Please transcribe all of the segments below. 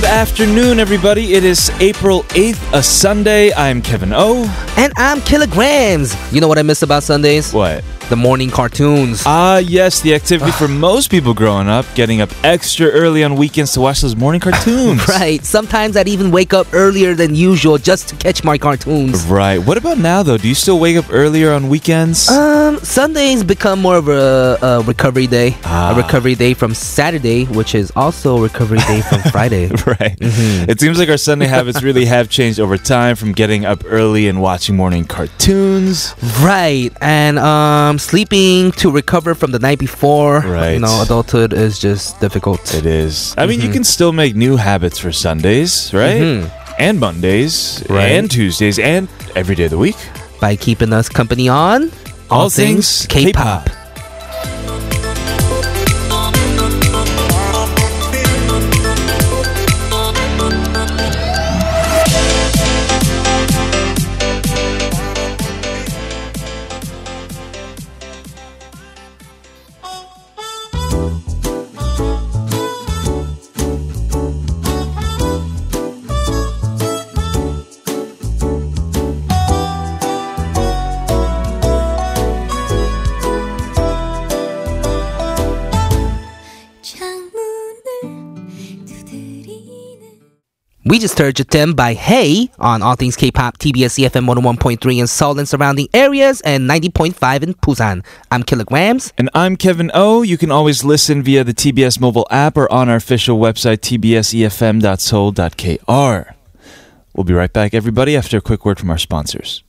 Good afternoon, everybody. It is April 8th, a Sunday. I'm Kevin O. And I'm Killagramz. You know what I miss about Sundays? What? The morning cartoons. Ah, yes, the activity for most people growing up, getting up extra early on weekends to watch those morning cartoons. right. Sometimes I'd even wake up earlier than usual just to catch my cartoons. Right. What about now, though? Do you still wake up earlier on weekends? Um, Sundays become more of a, a recovery day. Ah. A recovery day from Saturday, which is also a recovery day from Friday. right. Mm-hmm. It seems like our Sunday habits really have changed over time from getting up early and watching morning cartoons. Right. And um, sleeping to recover from the night before. Right. You know, adulthood is just difficult. It is. I Mm-hmm. mean, you can still make new habits for Sundays, right? Mhm. And Mondays, Right. and Tuesdays, and every day of the week. By keeping us company on All things K-pop. 창 We just heard Jatem by Hey on All Things K-Pop, TBS EFM 101.3 in Seoul and surrounding areas and 90.5 in Busan. I'm Killagramz. And I'm Kevin O. You can always listen via the TBS mobile app or on our official website, tbsefm.seoul.kr. We'll be right back, everybody, after a quick word from our sponsors.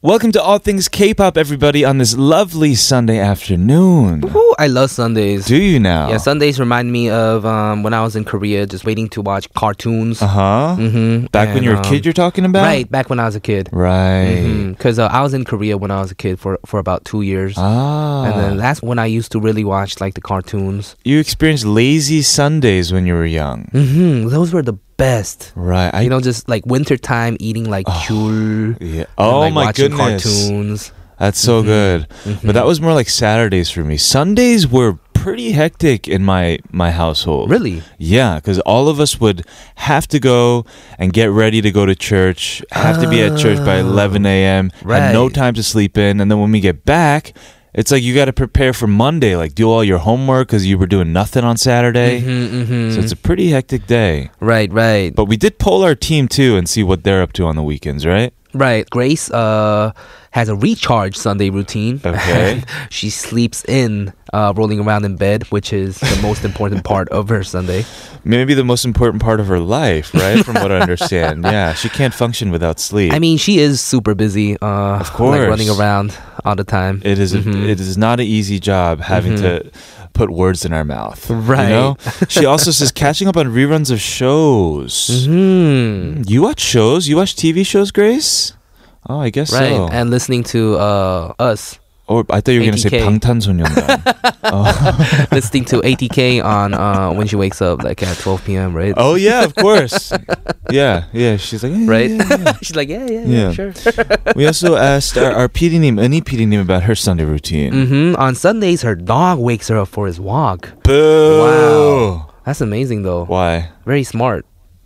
Welcome to All Things K-Pop, everybody, on this lovely Sunday afternoon. Ooh, I love Sundays. Do you now? Yeah, Sundays remind me of um, when I was in Korea, just waiting to watch cartoons. Uh huh. Mm-hmm. Back when you were a kid, you're talking about? right back when I was a kid. Right. Because uh, I was in Korea when I was a kid for for about two years, Ah. and then that's when I used to really watch like the cartoons. you experienced lazy Sundays when you were young. Mm-hmm. Those were the best. Right. I you know, just like wintertime eating like 귤. Yeah. and, Oh like, my watching goodness. cartoons. That's so good. But that was more like Saturdays for me. Sundays were pretty hectic in my my household. Really? Yeah, because all of us would have to go and get ready to go to church. Have to be at church by 11 a.m. Had no time to sleep in, and then when we get back. It's like you got to prepare for Monday, like do all your homework because you were doing nothing on Saturday. Mhm, mhm. So it's a pretty hectic day. right, right, But we did poll our team too and see what they're up to on the weekends, right? Right. Grace uh has a recharge Sunday routine. Okay. she sleeps in, uh, rolling around in bed, which is the most important part of her Sunday. Maybe the most important part of her life, right? From what I understand. Yeah, she can't function without sleep. I mean, she is super busy. Uh, Of course. like running around all the time. it is a, Mhm. it is not an easy job having to put words in our mouth. Right. You know? she also says catching up on reruns of shows. Hmm. You watch shows? You watch TV shows, Grace? Oh, I guess Right, so. and listening to uh, us, or I thought you were going to say ATK. 방탄소년단. listening to ATK on uh, when she wakes up, like at 12 p.m. Right? oh yeah, of course. yeah, yeah. She's like, "Yeah, right. yeah, yeah." She's like, yeah, yeah, Yeah. yeah, sure. we also asked our, our PD name, any PD name, about her Sunday routine. hmm On Sundays, her dog wakes her up for his walk. Boo! Wow. That's amazing, though. Why? Very smart.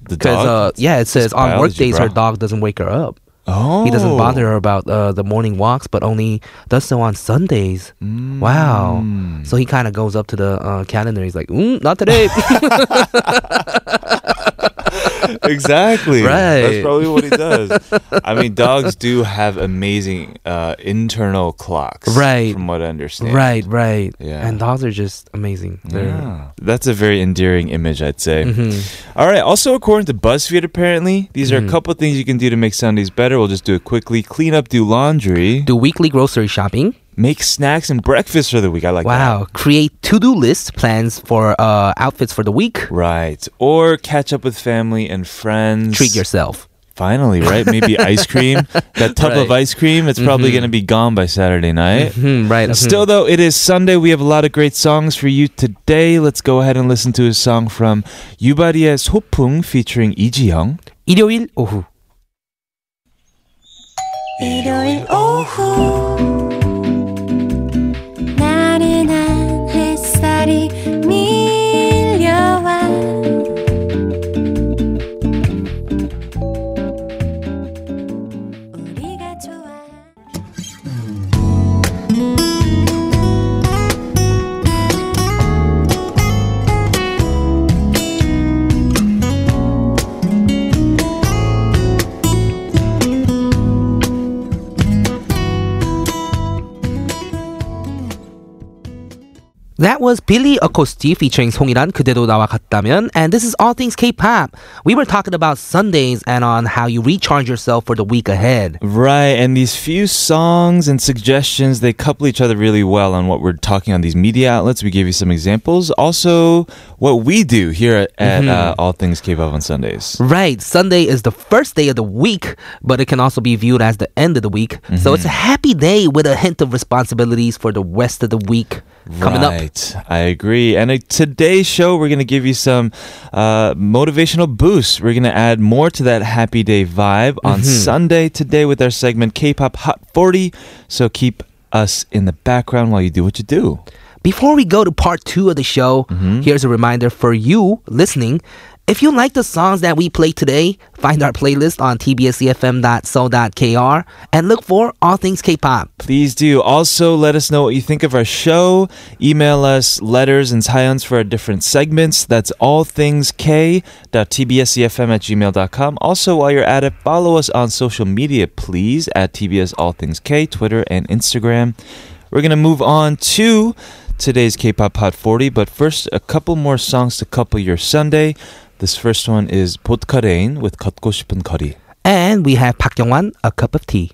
The Because dog? uh, yeah, it says on work biology, days her bro. dog doesn't wake her up. oh. He doesn't bother about uh, the morning walks, but only does so on Sundays. Wow. Mm. So he kind of goes up to the uh, calendar. He's like, mm, "Not today." exactly. Right. That's probably what he does. I mean, dogs do have amazing uh, internal clocks. Right. From what I understand. right, right. Yeah. And dogs are just amazing. They're- Yeah. That's a very endearing image, I'd say. Mhm. All right. Also, according to BuzzFeed, apparently, these are a Mhm. couple of things you can do to make Sundays better. We'll just do it quickly. Clean up, do laundry, Do weekly grocery shopping make snacks and breakfast for the week. I like that. wow. Create to-do list plans for uh, outfits for the week. Right. Or catch up with family and friends. Treat yourself. Finally, right? Maybe ice cream. That tub of Right. ice cream, it's probably Mhm. going to be gone by Saturday night. Mhm, right. mhm. Still, though, it is Sunday. We have a lot of great songs for you today. Let's go ahead and listen to a song from 유바리의 소풍 featuring 이지영. 일요일 오후. 일요일 오후 That was Billy Acoustie featuring 송이란 그대도 나와 같다면 and this is all things K-pop. We were talking about Sundays and on how you recharge yourself for the week ahead. Right, and these few songs and suggestions they couple each other really well on what we're talking on these media outlets. We gave you some examples. Also, what we do here at, mm-hmm. uh, All Things K-pop on Sundays. Right, Sunday is the first day of the week, but it can also be viewed as the end of the week. Mm-hmm. So it's a mm-hmm. happy day with a hint of responsibilities for the rest of the week coming up. right. I agree. And uh, today's show, we're going to give you some uh, motivational boosts. We're going to add more to that happy day vibe on Sunday today with our segment K-pop Hot 40. So keep us in the background while you do what you do. Before we go to part two of the show, here's a reminder for you listening. If you like the songs that we play today, find our playlist on tbscfm.so.kr and look for All Things K-pop. Please do. Also, let us know what you think of our show. Email us letters and science for our different segments. That's allthingsk.tbscfm at gmail.com. Also, while you're at it, follow us on social media, please, at TBS All Things K, Twitter and Instagram. We're going to move on to today's K-pop Hot 40, but first, a couple more songs to couple your Sunday. This first one is 보트카레인 with 걷고 싶은 거리. And we have Park Young-wan, A Cup of Tea.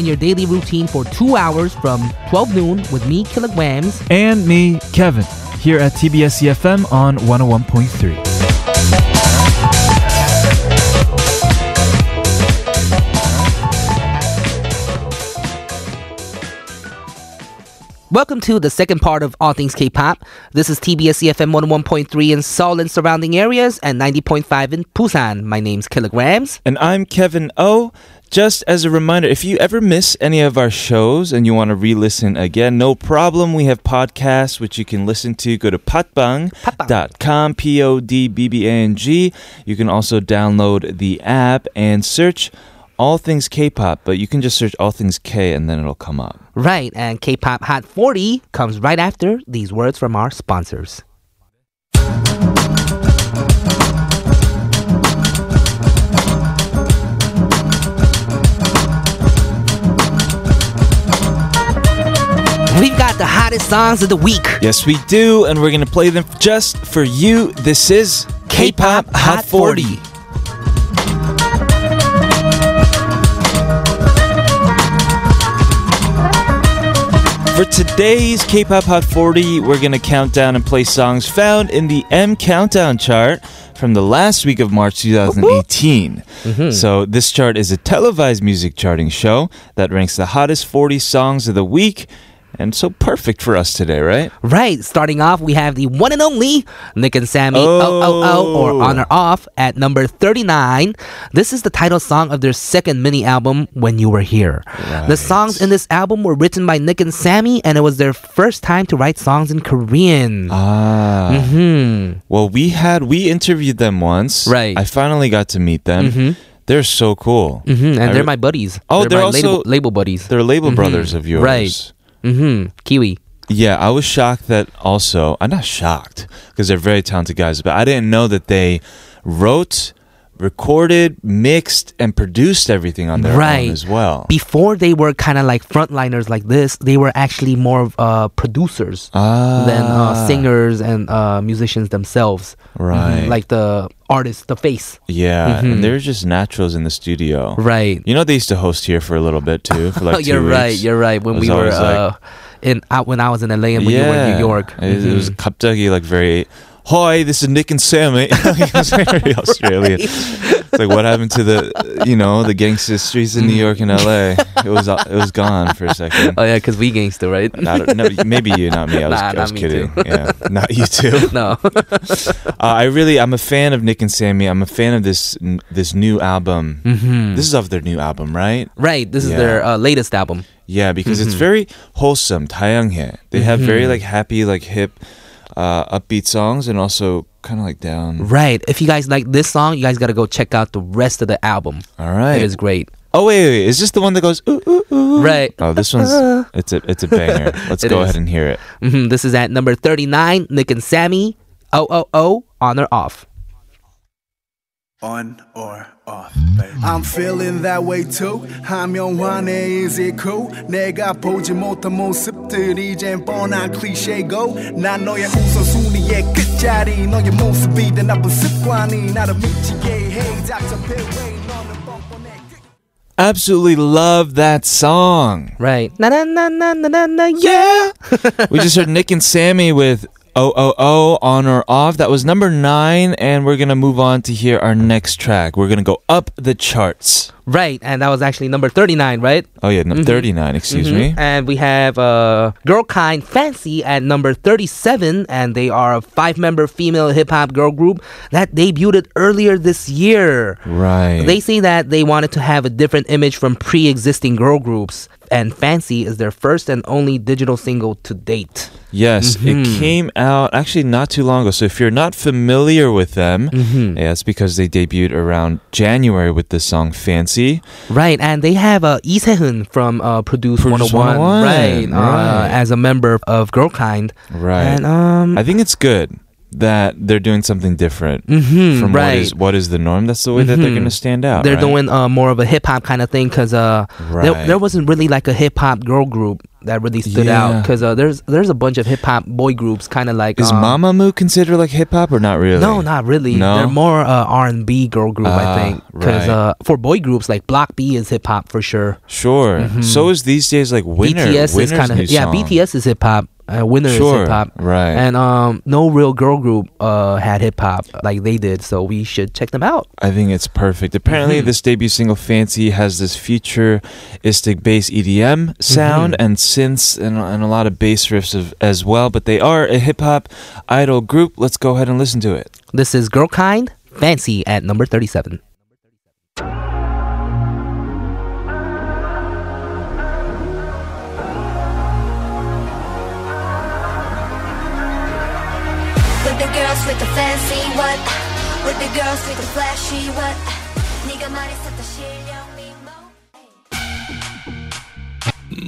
In your daily routine for two hours from 12 noon with me, Killagramz. and me, Kevin, here at TBS EFM on 101.3. Welcome to the second part of All Things K-pop. This is TBS EFM 101.3 in Seoul and surrounding areas and 90.5 in Busan. My name's Killagramz. And I'm Kevin O. Just as a reminder, if you ever miss any of our shows and you want to re-listen again, no problem. We have podcasts which you can listen to. Go to podbbang.com, P-O-D-B-B-A-N-G. You can also download the app and search all things K-pop, but you can just search all things K and then it'll come up. Right, and K-pop Hot 40 comes right after these words from our sponsors. We've got the hottest songs of the week. Yes, we do, and we're going to play them just for you. This is K-pop Hot 40. For today's K-pop Hot 40, we're going to count down and play songs found in the M Countdown chart from the last week of March 2018. Mm-hmm. So this chart is a televised music charting show that ranks the hottest 40 songs of the week. And so perfect for us today, right? Right, starting off, we have the one and only Nick and Sammy, oh, oh, oh, or On or Off, at number 39. This is the title song of their second mini album, When You Were Here. The songs in this album were written by Nick and Sammy, and it was their first time to write songs in Korean. Ah. hmm Well, we had we interviewed them once. Right. I finally got to meet them. Mhm. They're so cool. hmm And I they're re- my buddies. Oh, they're my label, also- label buddies. They're label Mhm. brothers of yours. Right. Hmm Kiwi. Yeah, I was shocked that also. I'm not shocked because they're very talented guys, but I didn't know that they wrote, recorded, mixed, and produced everything on their Right. own as well. Before they were kind of like frontliners like this, they were actually more of uh, producers. ah, than uh, singers and uh, musicians themselves. Right. Mhm, Like the artist, the face. Yeah, Mhm. and they're just naturals in the studio. Right. You know, they used to host here for a little bit too, for like two you're right. weeks. You're right. When It we was were always like- uh, in out when I was in LA and when you were in New York. It, it was Mhm. 갑자기 like very Hi, this is Nick and Sammy. he was very Australian. It's like what happened to the, you know, the gangster streets in New York and L.A. It was it was gone for a second. Oh yeah, because we gangster, right? Not, no, maybe you, not me. I was, Nah, I was not me kidding. too. Yeah, not you too. no. Uh, I really, I'm a fan of Nick and Sammy. I'm a fan of this this new album. hmm This is of their new album, right? Right. This is Yeah. their uh, latest album. Yeah, because it's Mhm. very wholesome. 다양해. They have very Mhm. like happy, like hip, uh, upbeat songs, and also kind of like down. Right. If you guys like this song, you guys got to go check out the rest of the album. All right. It is great. Oh wait, wait, wait, is this the one that goes ooh ooh ooh? Right. Oh, this one's it's a it's a banger. Let's go is. ahead and hear it. hmm This is at number 39, Nick and Sammy. Oh, oh, oh, on or off. on or off. I'm feeling that way too. 하면 화내 is it cool? 내가 보지 못한 모습들이 이젠 뻔한 클리셰고 난 너의 우선순위의 끝자리 너의 모습이 된 나쁜 습관이 나를 미치게 해 답답해 왜 너는 뻔뻔해 Absolutely love that song. Right. Na na na na na na na yeah. we just heard Nick and Sammy with Oh Oh Oh on or off. That was number nine, and we're gonna move on to hear our next track. We're gonna go up the charts. Right. And that was actually number 39, right? Oh yeah, no, thirty-nine. Excuse Mhm. me. And we have uh, Girl Kind Fancy at number 37, and they are a five member female hip hop girl group that debuted earlier this year. Right. They say that they wanted to have a different image from pre existing girl groups, and Fancy is their first and only digital single to date. Yes, Mhm. it came out actually not too long ago. So if you're not familiar with them, Mhm. yeah, it's because they debuted around January with the song "Fancy." Right, and they have uh, Lee Se-hun from uh, Produce, Produce 101, 101, right, Uh, right. as a member of Girl Kind. Right. And um, I think it's good that they're doing something different mhm, from right. what is what is the norm. That's the way that they're Mhm. going to stand out. They're right? doing uh, more of a hip hop kind of thing because uh, there, Right. there wasn't really like a hip hop girl group that really stood out because uh, there's there's a bunch of hip hop boy groups kind of like Is um, Mamamoo considered like hip hop or not really? No, not really. No? They're more uh, R and B girl group, Ah, I think. Because uh, for boy groups, like Block B is hip hop for sure. Sure. Mhm. So is these days like Winner. BTS is kind of yeah. song. BTS is hip hop. Uh, Winner Sure. is hip hop. Right. And um, no real girl group uh had hip hop like they did, so we should check them out. I think it's perfect. Apparently, Mhm. this debut single "Fancy" has this futuristic bass EDM sound Mm-hmm. and synths and, and a lot of bass riffs of, as well. But they are a hip hop idol group. Let's go ahead and listen to it. This is Girl Kind Fancy at number thirty-seven. Girls with the flashy what 네가 말했었던 실력이 뭐.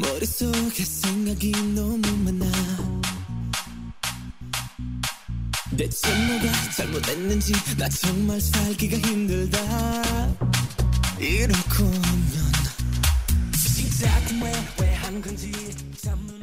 머릿속에 생각이 너무 많아. 대체 뭐가 잘못했는지 나 정말 살기가 힘들다. 이렇고 하면 시작은 왜왜 한 건지 참을 만큼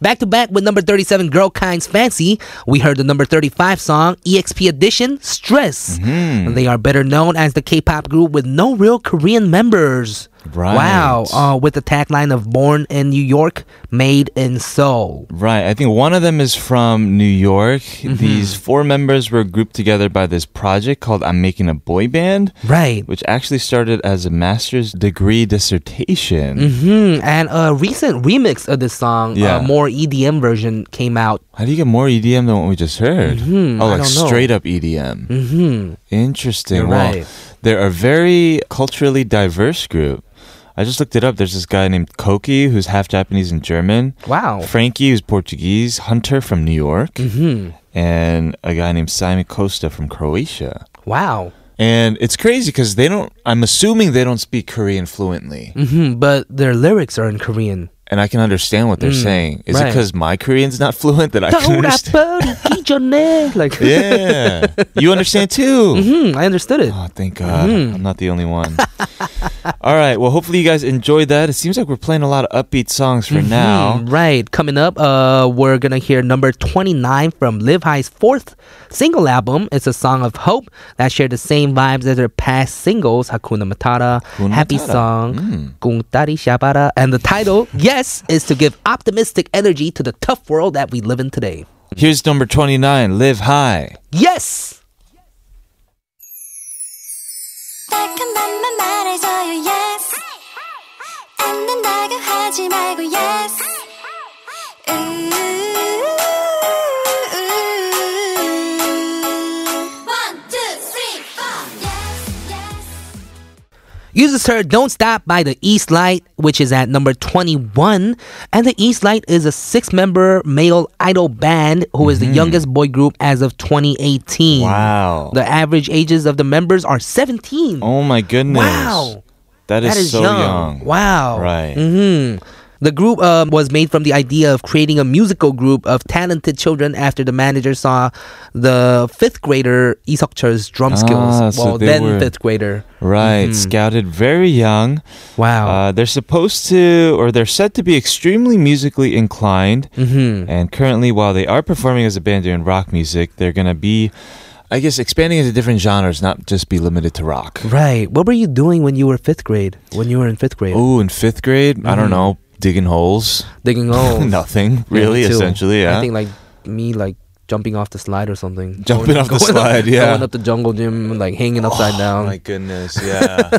Back to back with number 37, Girl Kind's Fancy. We heard the number 35 song, EXP Edition, Stress. Mm-hmm. They are better known as the K pop group with no real Korean members. Right. Wow. Uh, with the tagline of Born in New York, Made in Seoul. Right. I think one of them is from New York. Mm-hmm. These four members were grouped together by this project called I'm Making a Boy Band, Right. which actually started as a master's degree dissertation. hmm And a recent remix of this song, Yeah. a more EDM version, came out. How do you get more EDM than what we just heard? Mhm, Oh, like straight up EDM. hmm Interesting. You're Well, right. They're a very culturally diverse group. I just looked it up. There's this guy named Koki who's half Japanese and German. Wow. Frankie who's Portuguese. Hunter from New York. hmm And a guy named Simon Costa from Croatia. Wow. And it's crazy because they don't, I'm assuming they don't speak Korean fluently. hmm But their lyrics are in Korean and I can understand what they're mm, saying. Is right. it because my Korean's not fluent that I can understand? like yeah, you understand too. Mm-hmm, I understood it. Oh, thank God, mm-hmm. I'm not the only one. All right, well, hopefully you guys enjoyed that. It seems like we're playing a lot of upbeat songs for mm-hmm, now. Right, coming up, uh, we're gonna hear number 29 from Live High's fourth single album. It's a song of hope that shared the same vibes as their past singles, Hakuna Matata, Hakuna Happy Matata. Song. Mm. Kung Tari Shabara, and the title, yeah. Is to give optimistic energy to the tough world that we live in today. Here's number 29 Live High. Yes! yes. Uses her Don't Stop by the East Light, which is at number 21. And the East Light is a six member male idol band who is the youngest boy group as of 2018. Wow. The average ages of the members are 17. Oh my goodness. wow. that is, That is so young. young. Wow. Right. hmm The group um, was made from the idea of creating a musical group of talented children after the manager saw the fifth grader Seok-cheol's drum skills. Ah, so well, then were- fifth grader. Right. Scouted very young. Wow. Uh, they're supposed to, or they're said to be extremely musically inclined. hmm And currently, while they are performing as a band doing rock music, they're going to be, I guess, expanding into different genres, not just be limited to rock. Right. What were you doing when you were fifth grade? When you were in fifth grade? Oh, in fifth grade, I don't know, digging holes. Digging holes. Nothing, really, too. essentially, yeah. I think like me like jumping off the slide or something. Jumping off the slide, up, yeah. Going up the jungle gym, like hanging upside Oh down. my goodness, yeah.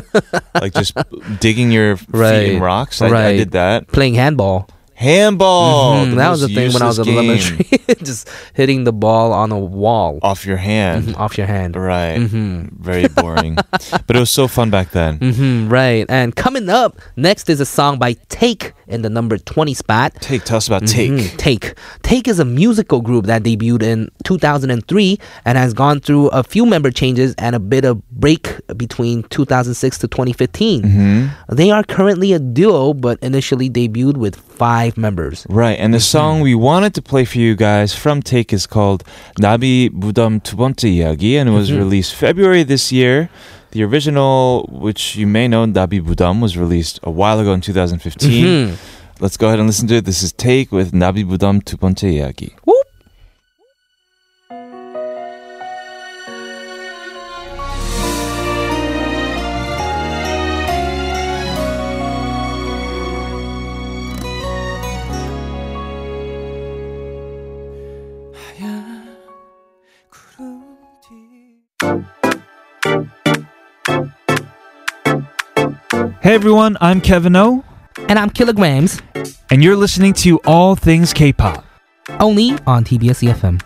like just digging your feet Right. in rocks. I, I did that. Playing handball. Handball. Mhm, that was the thing when I was in game. elementary. Just hitting the ball on a wall Off your hand. Mhm, off your hand. Right. Mhm. Very boring. but it was so fun back then. hmm right. And coming up next is a song by Take in the number 20 spot. Take, tell us about Take. Mhm, Take. Take is a musical group that debuted in 2003 and has gone through a few member changes and a bit of break between 2006 to 2015. Mm-hmm. They are currently a duo, but initially debuted with five members. Right, and the song we wanted to play for you guys from Take is called 나비 무덤 두 번째 이야기, and it was released February this year. The original, which you may know, Nabi Budam, was released a while ago in 2015. Mm-hmm. Let's go ahead and listen to it. This is Take with Nabi Budam Tuponte Yagi. Whoop. Hey everyone, I'm Kevin O, And I'm Killagramz, and you're listening to All Things K-pop. only on TBS EFM.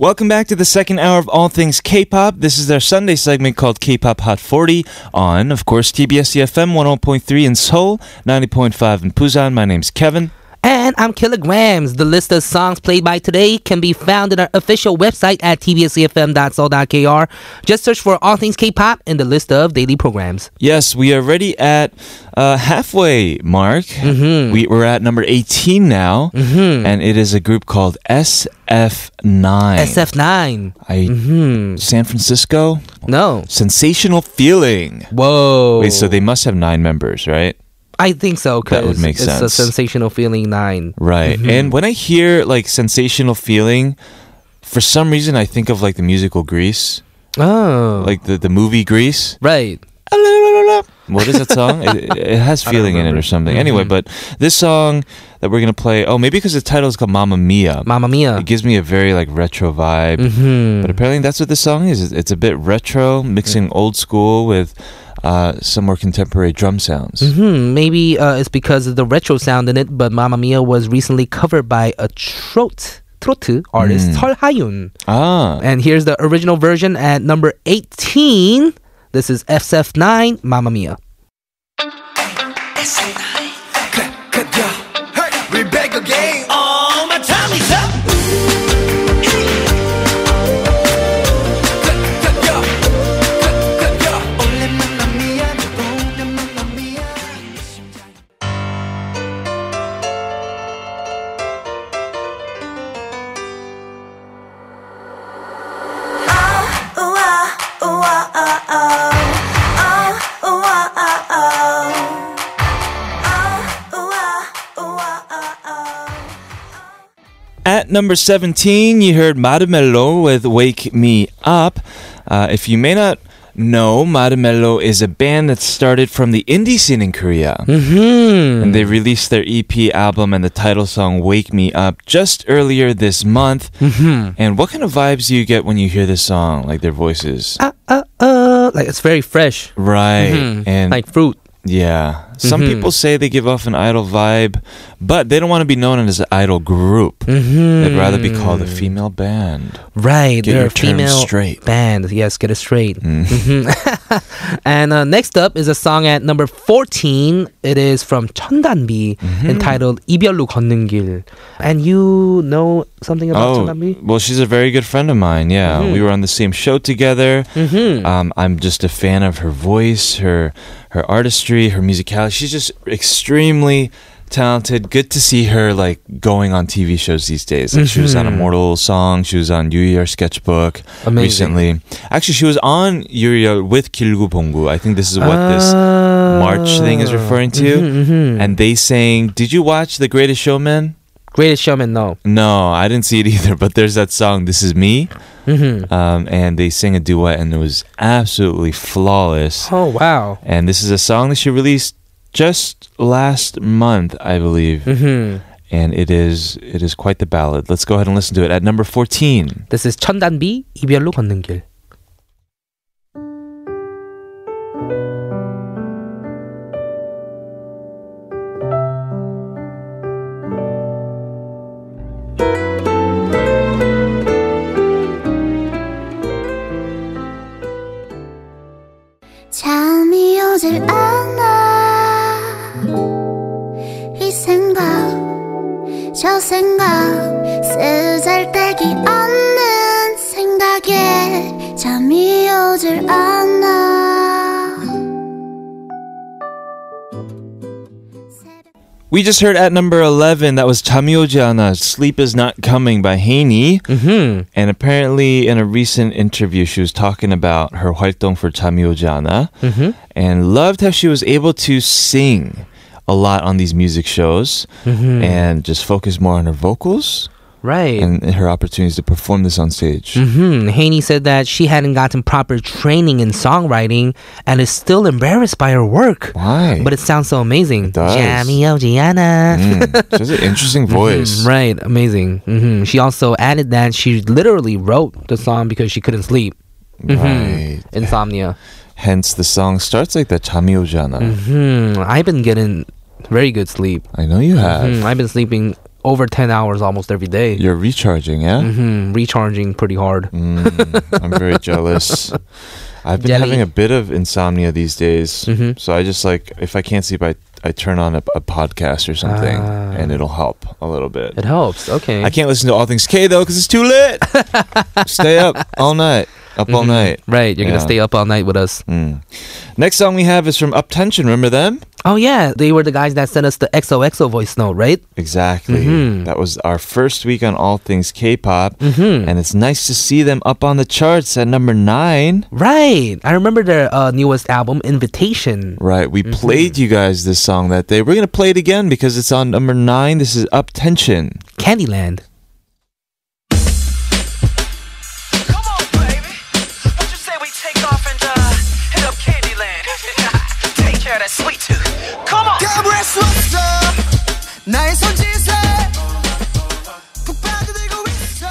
Welcome back to the second hour of All Things K-pop. This is our Sunday segment called K-pop Hot 40 on, of course, TBS EFM 101.3 in Seoul, 90.5 in Busan. My name's Kevin. And I'm Killagramz. The list of songs played by today can be found in our official website at tbsefm.seoul.kr. Just search for All Things K-pop in the list of daily programs. Yes, we are already at uh, halfway mark. Mm-hmm. We, we're at number 18 now, and it is a group called SF9. SF9. I, Hmm. San Francisco? No. Sensational Feeling. Whoa. Wait, so they must have nine members, right? I think so. That would 'cause make it's a sensational feeling nine. Right. Mm-hmm. And when I hear like sensational feeling, for some reason I think of like the musical Grease, Oh. like the, the movie Grease. right. What is that song? it, it has feeling in it or something. Anyway, but this song that we're gonna play, oh, maybe because the title is called Mamma Mia. Mamma Mia. It gives me a very like retro vibe. Mhm. But apparently that's what this song is. It's a bit retro, mixing old school with uh, some more contemporary drum sounds. Hmm, maybe uh, it's because of the retro sound in it, but Mamma Mia was recently covered by a trot trot artist, Mm. Seol Hayun. Ah. And here's the original version at number 18. This is SF9, Mamma Mia. At number 17, you heard Marmello with Wake Me Up. Uh, if you may not know, Marmello is a band that started from the indie scene in Korea. Mm-hmm. And they released their EP album and the title song Wake Me Up just earlier this month. Mm-hmm. And what kind of vibes do you get when you hear this song, like their voices? Uh, uh, uh, like it's very fresh. Right. Mhm. And like fruit. yeah. Some Mhm. people say they give off an idol vibe, but they don't want to be known as an idol group. Mm-hmm. They'd rather be called a female band. Right, Get they're your a female terms straight. band. Yes, get it straight. Mm. Mhm. and uh, next up is a song at number 14. It is from 천단비 Mm-hmm. entitled 이별로 걷는 길. And you know something about Oh, 천단비? well, she's a very good friend of mine. Yeah, we were on the same show together. Mm-hmm. Um, I'm just a fan of her voice, her her artistry, her musicality. She's just extremely talented. Good to see her like going on TV shows these days. Like she was on Immortal Song. She was on Yuya Sketchbook Amazing. recently. Actually, she was on Yuya with Gilgu Bonggu. I think this is what this March thing is referring to. Mm-hmm. And they sang. Did you watch The Greatest Showman? Greatest Showman, no. No, I didn't see it either. But there's that song, "This Is Me," Mm-hmm. um, and they sing a duet, and it was absolutely flawless. Oh, wow. And this is a song that she released just last month, I believe, Mm-hmm. and it is it is quite the ballad. Let's go ahead and listen to it at number fourteen. This is 천단비 이별로 걷는 길. We just heard at number eleven that was Chamiojiana, "Sleep Is Not Coming" by Haney. Mm-hmm. And apparently, in a recent interview, she was talking about her 활동 for Chamiojiana Mm-hmm. and loved how she was able to sing a lot on these music shows Mm-hmm. and just focus more on her vocals Right. and her opportunities to perform this on stage. hmm Haney said that she hadn't gotten proper training in songwriting and is still embarrassed by her work. Why? But it sounds so amazing. does. Jamie Ojiana. Mm, she has an interesting voice. Right, amazing. hmm She also added that she literally wrote the song because she couldn't sleep. Right. Insomnia. Hence, the song starts like that. Chamiojana. Hmm. I've been getting very good sleep. I know you have. I've been sleeping over 10 hours almost every day. You're recharging, yeah? hmm Recharging pretty hard. Mm, I'm very jealous. I've been Jelly. having a bit of insomnia these days. Mhm. So I just like, if I can't sleep, I, I turn on a, a podcast or something Ah. and it'll help a little bit. It helps. Okay. I can't listen to All Things K though because it's too lit. Stay up all night. Up all Mhm. night. Right. You're going to stay up all night with us. Mm. Next song we have is from UP10TION. Remember them? Oh, yeah. They were the guys that sent us the XOXO voice note, right? Exactly. Mhm. That was our first week on All Things K-pop, Mhm. and it's nice to see them up on the charts at number nine. Right. I remember their uh, newest album, Invitation. Right. We Mm-hmm. played you guys this song that day. We're gonna play it again because it's on number nine. This is UP10TION. Candyland. 나의 손짓에 푹 빠져들고 있어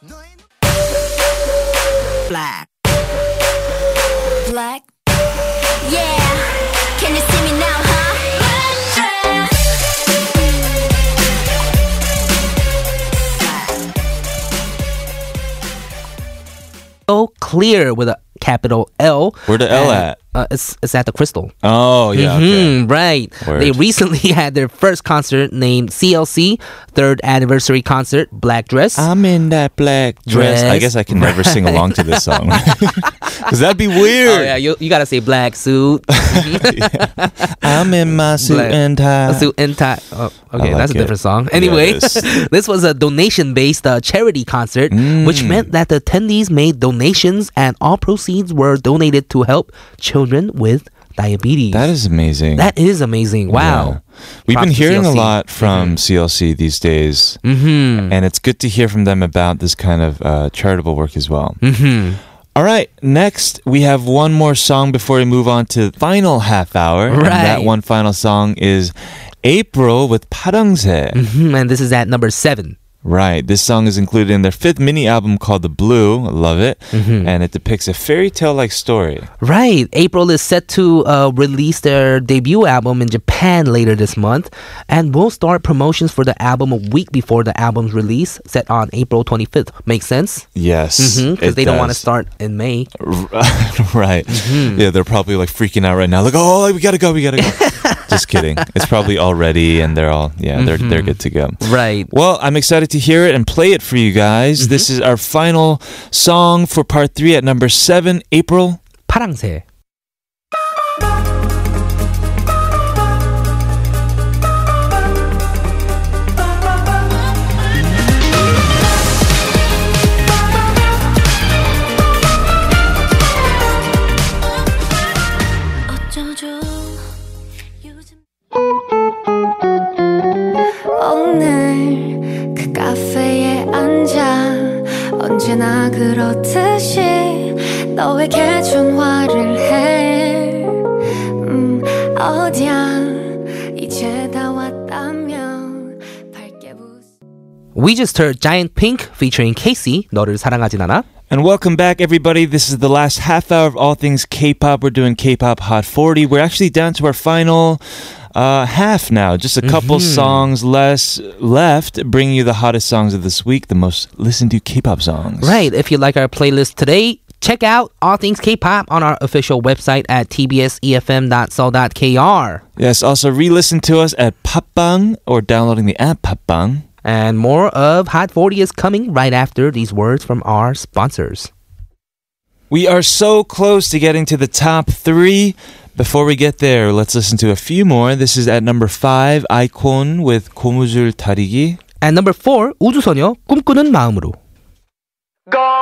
너의 Black. Black Yeah Can you see me now huh So clear with a capital L. Where the L And, at? Uh, it's, it's at the Crystal. Oh yeah. Okay. Mhm, right. Word. They recently had their first concert named CLC, third anniversary concert, Black Dress. I'm in that black dress. I guess I can never sing along to this song because that'd be weird. oh yeah, you, you gotta say black suit, I'm in my suit Black- and tie. suit and tie. Oh, okay, like that's a it. different song. Anyway, is. this was a donation-based uh, charity concert, which Mm. meant that the attendees made donations, and all proceeds were donated to help children children with diabetes. That is amazing. That is amazing. Wow. Yeah. We've Props been hearing a lot from mm-hmm. CLC these days, mm-hmm. and it's good to hear from them about this kind of uh, charitable work as well. Mm-hmm. All right, next we have one more song before we move on to final half hour. Right. And that one final song is April with Parangse. mm And this is at number seven. Right. This song is included in their fifth mini album called The Blue. I love it. Mm-hmm. And it depicts a fairy tale like story. Right. April is set to uh, release their debut album in Japan later this month, and will start promotions for the album a week before the album's release, set on April 25th. Makes sense? Yes. Because it they don't want to start in May. right. Mm-hmm. Yeah, they're probably like freaking out right now. Like, oh, we gotta go, we gotta go. Just kidding. It's probably all ready, and they're all yeah, they're they're good to go. Right. Well, I'm excited to hear it and play it for you guys. This is our final song for part three at number seven, April. 파랑새. register Giant Pink featuring Casey, 너를 사랑하진 않아. And welcome back, everybody. This is the last half hour of all things K-pop. We're doing K-pop Hot 40. We're actually down to our final uh, half now. Just a couple mm-hmm. songs less left, bringing you the hottest songs of this week, the most listened to K-pop songs. Right. If you like our playlist today, check out all things K-pop on our official website at tbsefm.so.kr. Yes. Also, re-listen to us at Podbbang or downloading the app Podbbang. And more of Hot 40 is coming right after these words from our sponsors. We are so close to getting to the top three. Before we get there, let's listen to a few more. This is at number five, Icon with 고무줄 다리기. And number 4, 우주소녀 꿈꾸는 마음으로. 고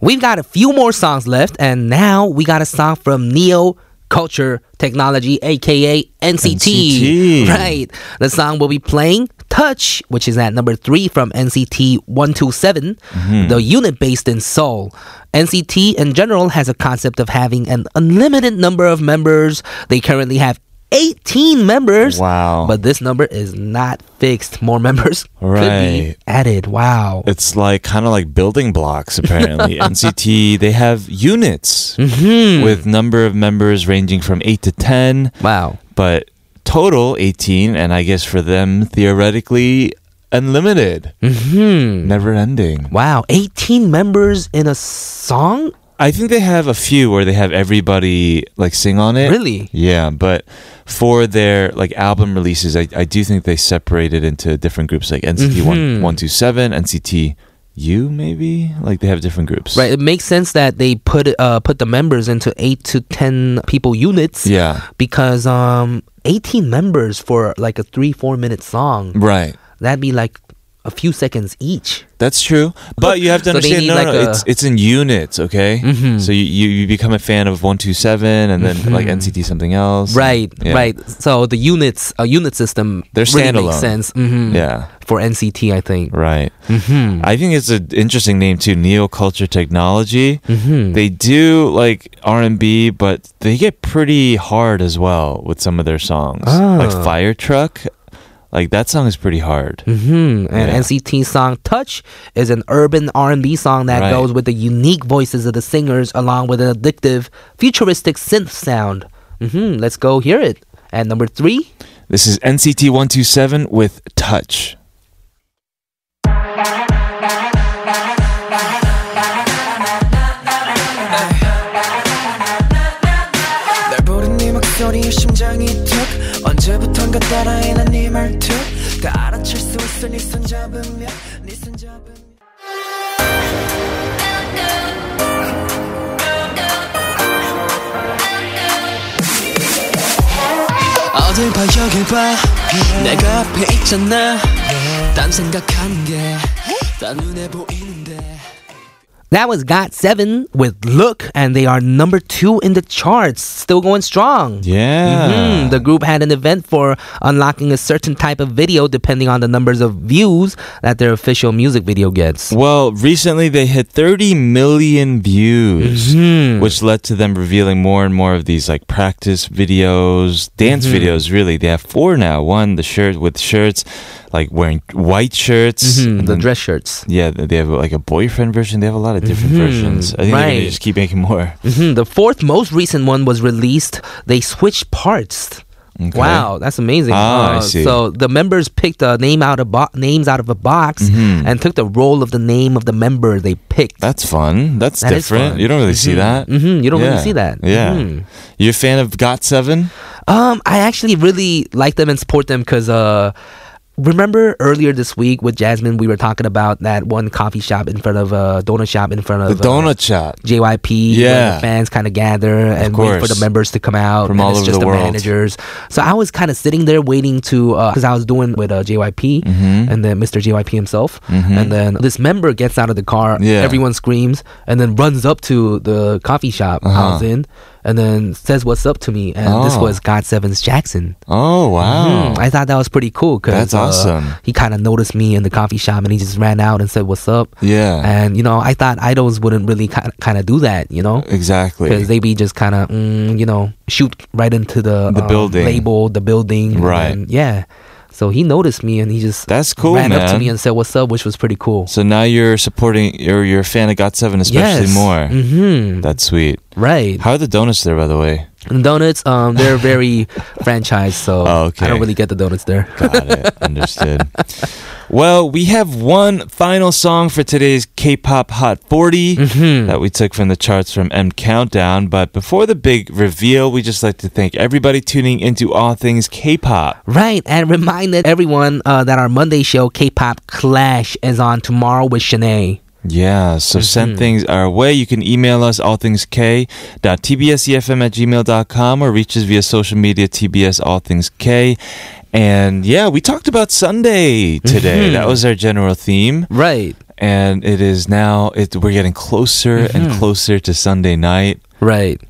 We've got a few more songs left, and now we got a song from Neo Culture Technology, aka NCT. NCT. Right. The song we'll be playing, Touch, which is at number three from NCT 127, Mm-hmm. the unit based in Seoul. NCT in general has a concept of having an unlimited number of members. They currently have 18 members. Wow. But this number is not fixed. More members could be Right. added. Wow. It's like kind of like building blocks, apparently. NCT, they have units Hmm. with number of members ranging from 8 to 10, Wow. but total 18, and I guess for them, theoretically, unlimited, Hmm. never ending. Wow, 18 members in a song? I think they have a few where they have everybody like sing on it. Really? Yeah, but for their like album releases, I, I do think they separated into different groups like NCT Mhm. 1, 127, NCT U maybe? Like they have different groups. Right, it makes sense that they put uh put the members into 8 to 10 people units Yeah. because um 18 members for like a 3-4 minute song. Right. That'd be like a few seconds each. That's true, but you have to So understand. No, like no, it's it's in units, okay? Mhm. So you, you you become a fan of one two seven, and then like NCT something else. Mm-hmm. Right, Yeah. right. So the units, a unit system They're really standalone. makes sense. hmm Yeah, For NCT, I think. right. hmm I think it's an interesting name too. Neo Culture Technology. hmm They do like R and B, but they get pretty hard as well with some of their songs, like Ah. Fire Truck. Like that song is pretty hard. Mm-hmm. And yeah. NCT's song "Touch" is an urban R&B song that right. goes with the unique voices of the singers, along with an addictive, futuristic synth sound. Mm-hmm. Let's go hear it. And number three. This is NCT One Two Seven with "Touch." 언제부턴가 따라해 난네 말투. 다 알아챌 수 있어 네손 잡으면. 네손 잡으면. 어딜 봐 여길 봐. 내가 앞에 있잖아. 딴 생각하는 게다 눈에 보이는데 That was Got Seven with Look, and they are number two in the charts, still going strong. Yeah. Mhm. The group had an event for unlocking a certain type of video depending on the numbers of views that their official music video gets. Well, recently they hit 30 million views, Mm-hmm. which led to them revealing more and more of these like practice videos, dance Mm-hmm. videos. Really, they have four now. One, the shirt with shirts, like wearing white shirts. Mhm, The then- dress shirts. Yeah, they have like a boyfriend version. They have a lot of different versions. I think Mm-hmm. right. gonna just keep making more. Mhm. The fourth most recent one was released. They switched parts. Okay. Wow, that's amazing. Ah, I Uh, see. So the members picked a name out of bo- names out of a box Mhm. and took the role of the name of the member they picked. That's fun. That's That different. fun. You don't really see that. hmm You don't Yeah. really see that. Yeah. Mhm. You a fan of Got Seven? Um, I actually really like them and support them because uh. Remember earlier this week with Jasmine, we were talking about that one coffee shop in front of a donut shop in front The of uh, Donut Shop. JYP. where Yeah. the fans kind of gather and wait for the members to come out. From and all it's over just the the, world. managers. So I was kind of sitting there waiting to, because I was doing with uh, JYP Mm-hmm. and then Mr. JYP himself. And then this member gets out of the car. Yeah. Everyone screams and then runs up to the coffee shop I Uh-huh. was in and then says what's up to me. And this Oh. was Got Seven's Jackson. Oh wow. Mhm. I thought that was pretty cool. Cause, That's uh, awesome. he kind of noticed me in the coffee shop and he just ran out and said, What's up? Yeah. And, you know, I thought idols wouldn't really kind of do that, you know? exactly. because they be just kind of mm, you know shoot right into the The um, building. label the building Right. yeah so he noticed me and he just That's cool, ran up to me and said what's up which was pretty cool So now you're supporting, or you're a fan of Got Seven, especially yes. more. mm-hmm. That's sweet. right How are the donuts there, by the way? And donuts um they're very franchised so Oh, okay. i don't really get the donuts there Got it. Understood. Well, we have one final song for today's K-pop Hot 40 Mm-hmm. that we took from the charts from M Countdown. But before the big reveal, we just like to thank everybody tuning into all things K-pop. Right, and reminded everyone uh, that our Monday show, K-pop Clash, is on tomorrow with Shanae. Yeah, so mm-hmm. send things our way. You can email us allthingsk.tbsefm at gmail.com or reach us via social media TBS All Things K. And yeah, we talked about Sunday today. Mm-hmm. That was our general theme. Right, And it is now, it, we're getting closer and mm-hmm. closer to Sunday night. right.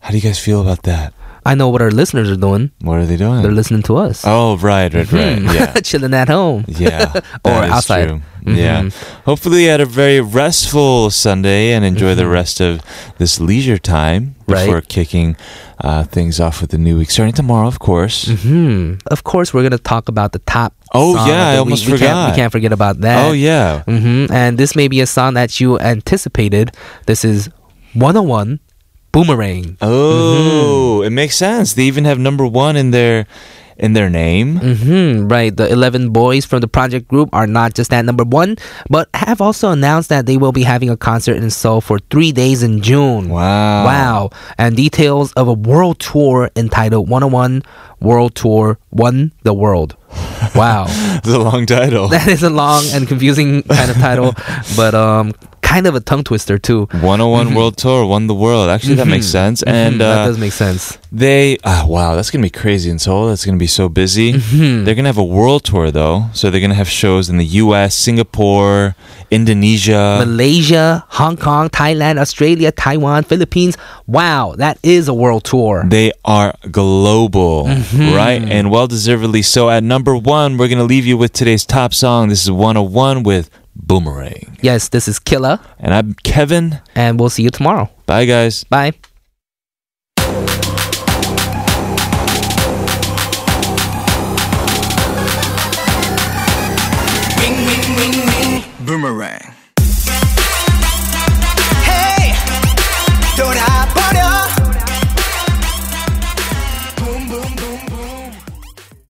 How do you guys feel about that? I know what our listeners are doing. What are they doing? They're listening to us. oh, right, right, right. Mhm. Yeah. Chilling at home. Yeah. Or outside. true. Yeah. Hopefully you had a very restful Sunday and enjoy the rest of this leisure time Mm-hmm. Right. before kicking uh, things off with the new week. Starting tomorrow, of course. Hmm. Of course, we're gonna talk about the top. Oh, yeah, I almost we Can't, forgot. we can't forget about that. Oh, yeah. hmm And this may be a song that you anticipated. This is Wanna One Boomerang. Oh, it makes sense. They even have number one in their in their name. hmm Right. The 11 boys from the project group are not just at number one, but have also announced that they will be having a concert in Seoul for three days in June. Wow. Wow. And details of a world tour entitled Wanna One World Tour One the World. Wow. It's a long title. that is a long and confusing kind of title, but um, kind of a tongue twister too. Wanna One World Tour won the world. Actually, that makes sense. And Mhm, that uh, does make sense. They, ah, wow, that's to be crazy in Seoul. That's to be so busy. Mm-hmm. They're to have a world tour, though. So they're to have shows in the US, Singapore, Indonesia. Malaysia, Hong Kong, Thailand, Australia, Taiwan, Philippines. Wow, that is a world tour. They are global, Mm-hmm. right? And well deservedly so. At number one, we're to leave you with today's top song. This is Wanna One with Boomerang. Yes, this is Killa, And I'm Kevin. and we'll see you tomorrow. Bye, guys. Bye.